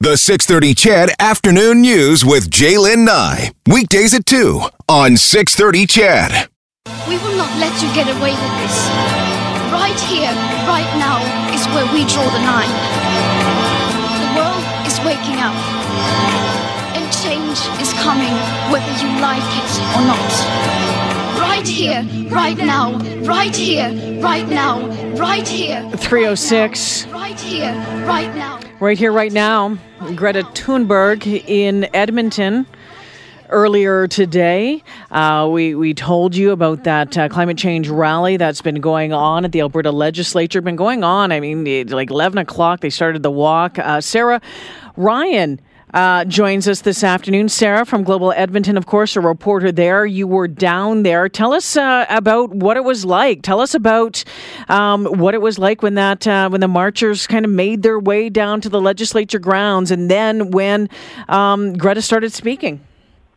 The 630 CHED Afternoon News with J'lyn Nye. Weekdays at 2 on 630 CHED. We will not let you get away with this. Right here, right now, is where we draw the line. The world is waking up. And change is coming, whether you like it or not. Right here, right now, right here, right now, right here. 306. Right here, right now. Right here, right now, Greta Thunberg in Edmonton. Earlier today, uh, we, we told you about that uh, climate change rally that's been going on at the Alberta legislature. Been going on, I mean, like 11 o'clock, they started the walk. Uh, Sarah Ryan uh, joins us this afternoon. Sarah from Global Edmonton, of course, a reporter there. You were down there. Tell us uh, about what it was like. Tell us about um, what it was like when that uh, when the marchers kind of made their way down to the legislature grounds, and then when um, Greta started speaking.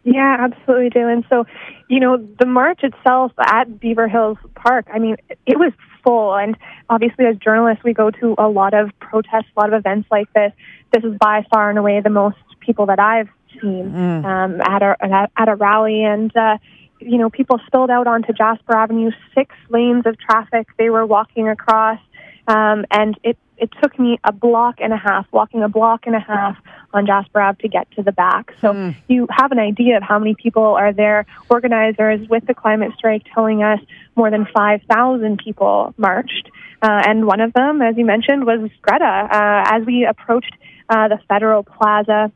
Yeah, absolutely, J'lyn. So, you know, the march itself at Beaver Hills Park, I mean, it was full. And obviously, as journalists, we go to a lot of protests, a lot of events like this. This is by far and away the most people that I've seen um, at, a, at, at a rally. And, uh, you know, people spilled out onto Jasper Avenue, six lanes of traffic they were walking across. Um, and it, it took me a block and a half, walking a block and a half on Jasper Ave to get to the back. So you have an idea of how many people are there. Organizers with the climate strike telling us more than 5,000 people marched. Uh, and one of them, as you mentioned, was Greta. Uh, as we approached uh, the Federal Plaza,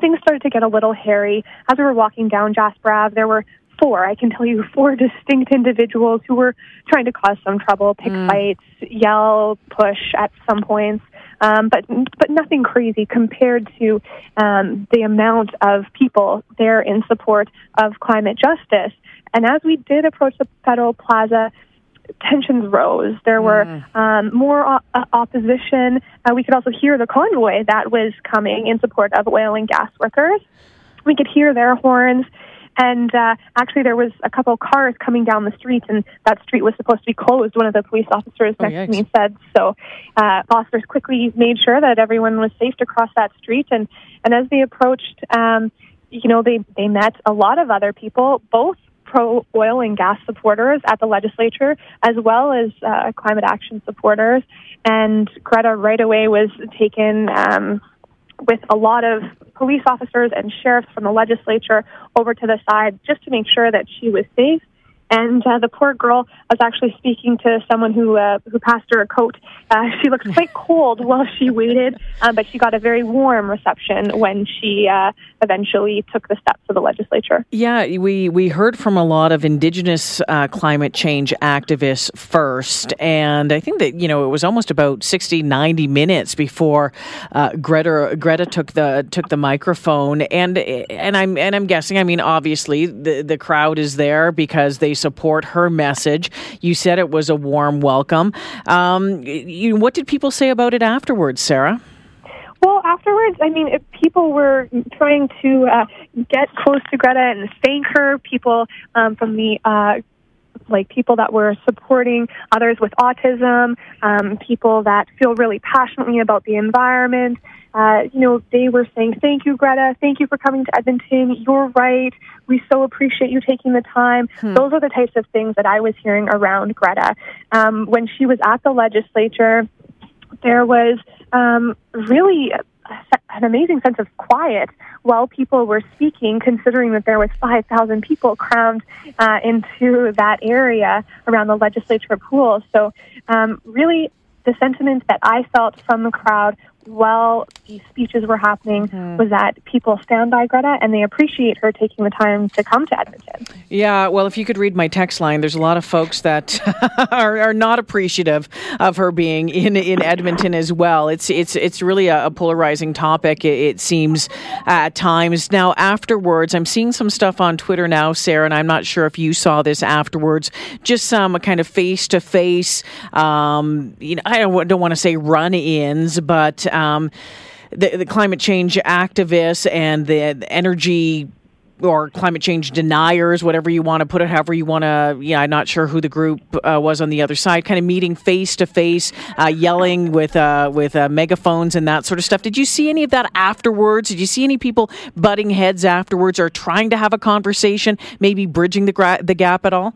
things started to get a little hairy. As we were walking down Jasper Ave, there were four, I can tell you, four distinct individuals who were trying to cause some trouble, pick fights, yell, push at some points. Um, but but nothing crazy compared to um, the amount of people there in support of climate justice. And as we did approach the Federal Plaza, tensions rose. There were um, more o- uh, opposition. Uh, we could also hear the convoy that was coming in support of oil and gas workers. We could hear their horns. And uh, actually, there was a couple of cars coming down the street, and that street was supposed to be closed. One of the police officers Oh, next yikes. to me said so. Uh, officers quickly made sure that everyone was safe to cross that street, and and as they approached, um, you know, they they met a lot of other people, both pro oil and gas supporters at the legislature, as well as uh, climate action supporters. And Greta right away was taken um, with a lot of police officers and sheriffs from the legislature over to the side just to make sure that she was safe. And uh, the poor girl I was actually speaking to someone who uh, who passed her a coat. Uh, she looked quite cold while she waited, um, but she got a very warm reception when she uh, eventually took the steps to the legislature. Yeah, we, we heard from a lot of Indigenous uh, climate change activists first. And I think that, you know, it was almost about 60, 90 minutes before uh, Greta, Greta took the took the microphone. And and I'm and I'm guessing, I mean, obviously the, the crowd is there because they support her message. You said it was a warm welcome. Um, you, what did people say about it afterwards, Sarah? Well, afterwards, I mean, people were trying to uh, get close to Greta and thank her. People um, from the uh, like people that were supporting others with autism, um, people that feel really passionately about the environment. Uh, you know, they were saying, "Thank you, Greta. Thank you for coming to Edmonton. You're right. We so appreciate you taking the time." Those are the types of things that I was hearing around Greta um, when she was at the legislature there was um, really an amazing sense of quiet while people were speaking, considering that there was 5,000 people crammed uh, into that area around the legislature pool. So, um, really, the sentiment that I felt from the crowd while these speeches were happening was that people stand by Greta and they appreciate her taking the time to come to Edmonton. Yeah, well, if you could read my text line, there's a lot of folks that are, are not appreciative of her being in, in Edmonton as well. It's it's it's really a, a polarizing topic. It, it seems at times. Now, afterwards, I'm seeing some stuff on Twitter now, Sarah, and I'm not sure if you saw this afterwards. Just some kind of face to face. Um, you know, I don't, don't want to say run-ins, but um, the, the climate change activists and the, the energy or climate change deniers, whatever you want to put it, however you want to. Yeah, I'm not sure who the group uh, was on the other side, kind of meeting face to face, uh, yelling with uh, with uh, megaphones and that sort of stuff. Did you see any of that afterwards? Did you see any people butting heads afterwards or trying to have a conversation, maybe bridging the gra- the gap at all?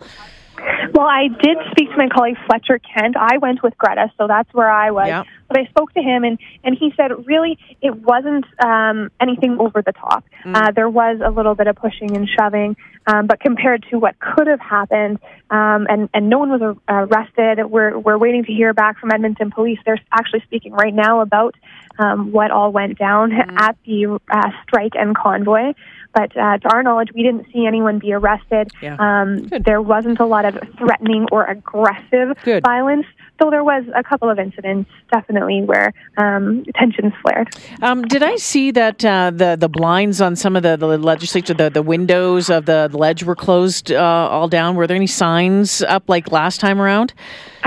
Well, I did speak to my colleague Fletcher Kent. I went with Greta, so that's where I was. Yeah. But I spoke to him, and, and he said really it wasn't um, anything over the top. Mm. Uh, there was a little bit of pushing and shoving, um, but compared to what could have happened, um, and, and no one was arrested. We're, we're waiting to hear back from Edmonton Police. They're actually speaking right now about um, what all went down Mm. at the uh, strike and convoy. But uh, to our knowledge, we didn't see anyone be arrested. Yeah. Um, there wasn't a lot of threatening or aggressive Good. violence, though there was a couple of incidents definitely where um, tensions flared. Um, did I see that uh, the the blinds on some of the, the legislature, the, the windows of the ledge were closed uh, all down? Were there any signs up like last time around?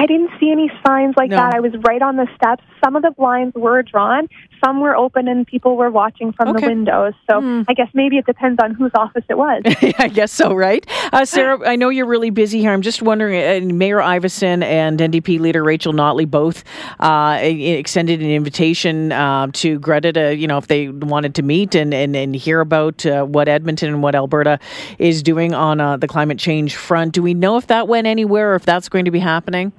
I didn't see any signs like No. that. I was right on the steps. Some of the blinds were drawn, some were open, and people were watching from Okay. The windows. So I guess maybe it depends on whose office it was. I guess so, right? Uh, Sarah, I know you're really busy here. I'm just wondering, uh, Mayor Iveson and NDP leader Rachel Notley both uh, extended an invitation uh, to Greta to, you know, if they wanted to meet and, and, and hear about uh, what Edmonton and what Alberta is doing on uh, the climate change front. Do we know if that went anywhere or if that's going to be happening?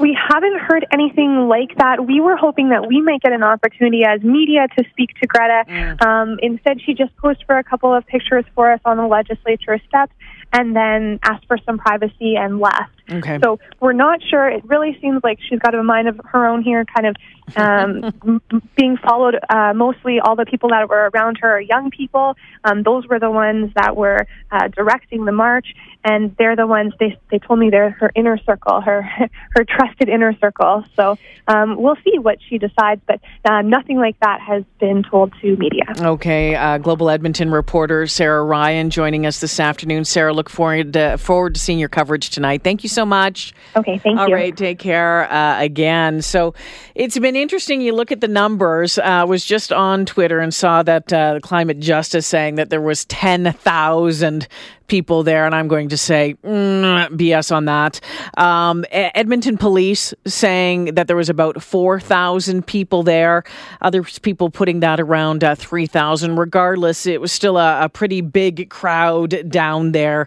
We haven't heard anything like that. We were hoping that we might get an opportunity as media to speak to Greta. Um, instead, she just posed for a couple of pictures for us on the legislature steps and then asked for some privacy and left. Okay. So we're not sure. It really seems like she's got a mind of her own here, kind of um, being followed. Uh, mostly, all the people that were around her are young people. Um, those were the ones that were uh, directing the march, and they're the ones they they told me they're her inner circle, her her trusted inner circle. So um, we'll see what she decides, but uh, nothing like that has been told to media. Okay, uh, Global Edmonton reporter Sarah Ryan joining us this afternoon. Sarah, look forward to, forward to seeing your coverage tonight. Thank you so much. Okay, thank All you. right, take care uh, again. So it's been interesting. You look at the numbers. Uh, I was just on Twitter and saw that uh, Climate Justice saying that there was 10,000 people there, and I'm going to say mm, BS on that. Um, Edmonton Police saying that there was about 4,000 people there. Other people putting that around uh, 3,000. Regardless, it was still a, a pretty big crowd down there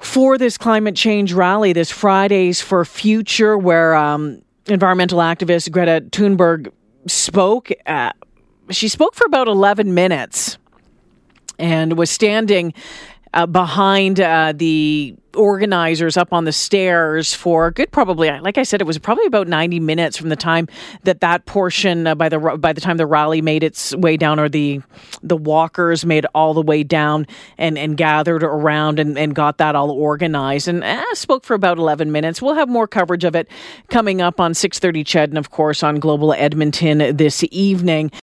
for this climate change rally, this Fridays for Future, where um, environmental activist Greta Thunberg spoke. Uh, she spoke for about 11 minutes and was standing uh, behind uh, the organizers up on the stairs for good probably like I said it was probably about 90 minutes from the time that that portion uh, by the by the time the rally made its way down or the the walkers made all the way down and and gathered around and, and got that all organized. And uh, spoke for about 11 minutes. We'll have more coverage of it coming up on 6:30 Ched and of course on Global Edmonton this evening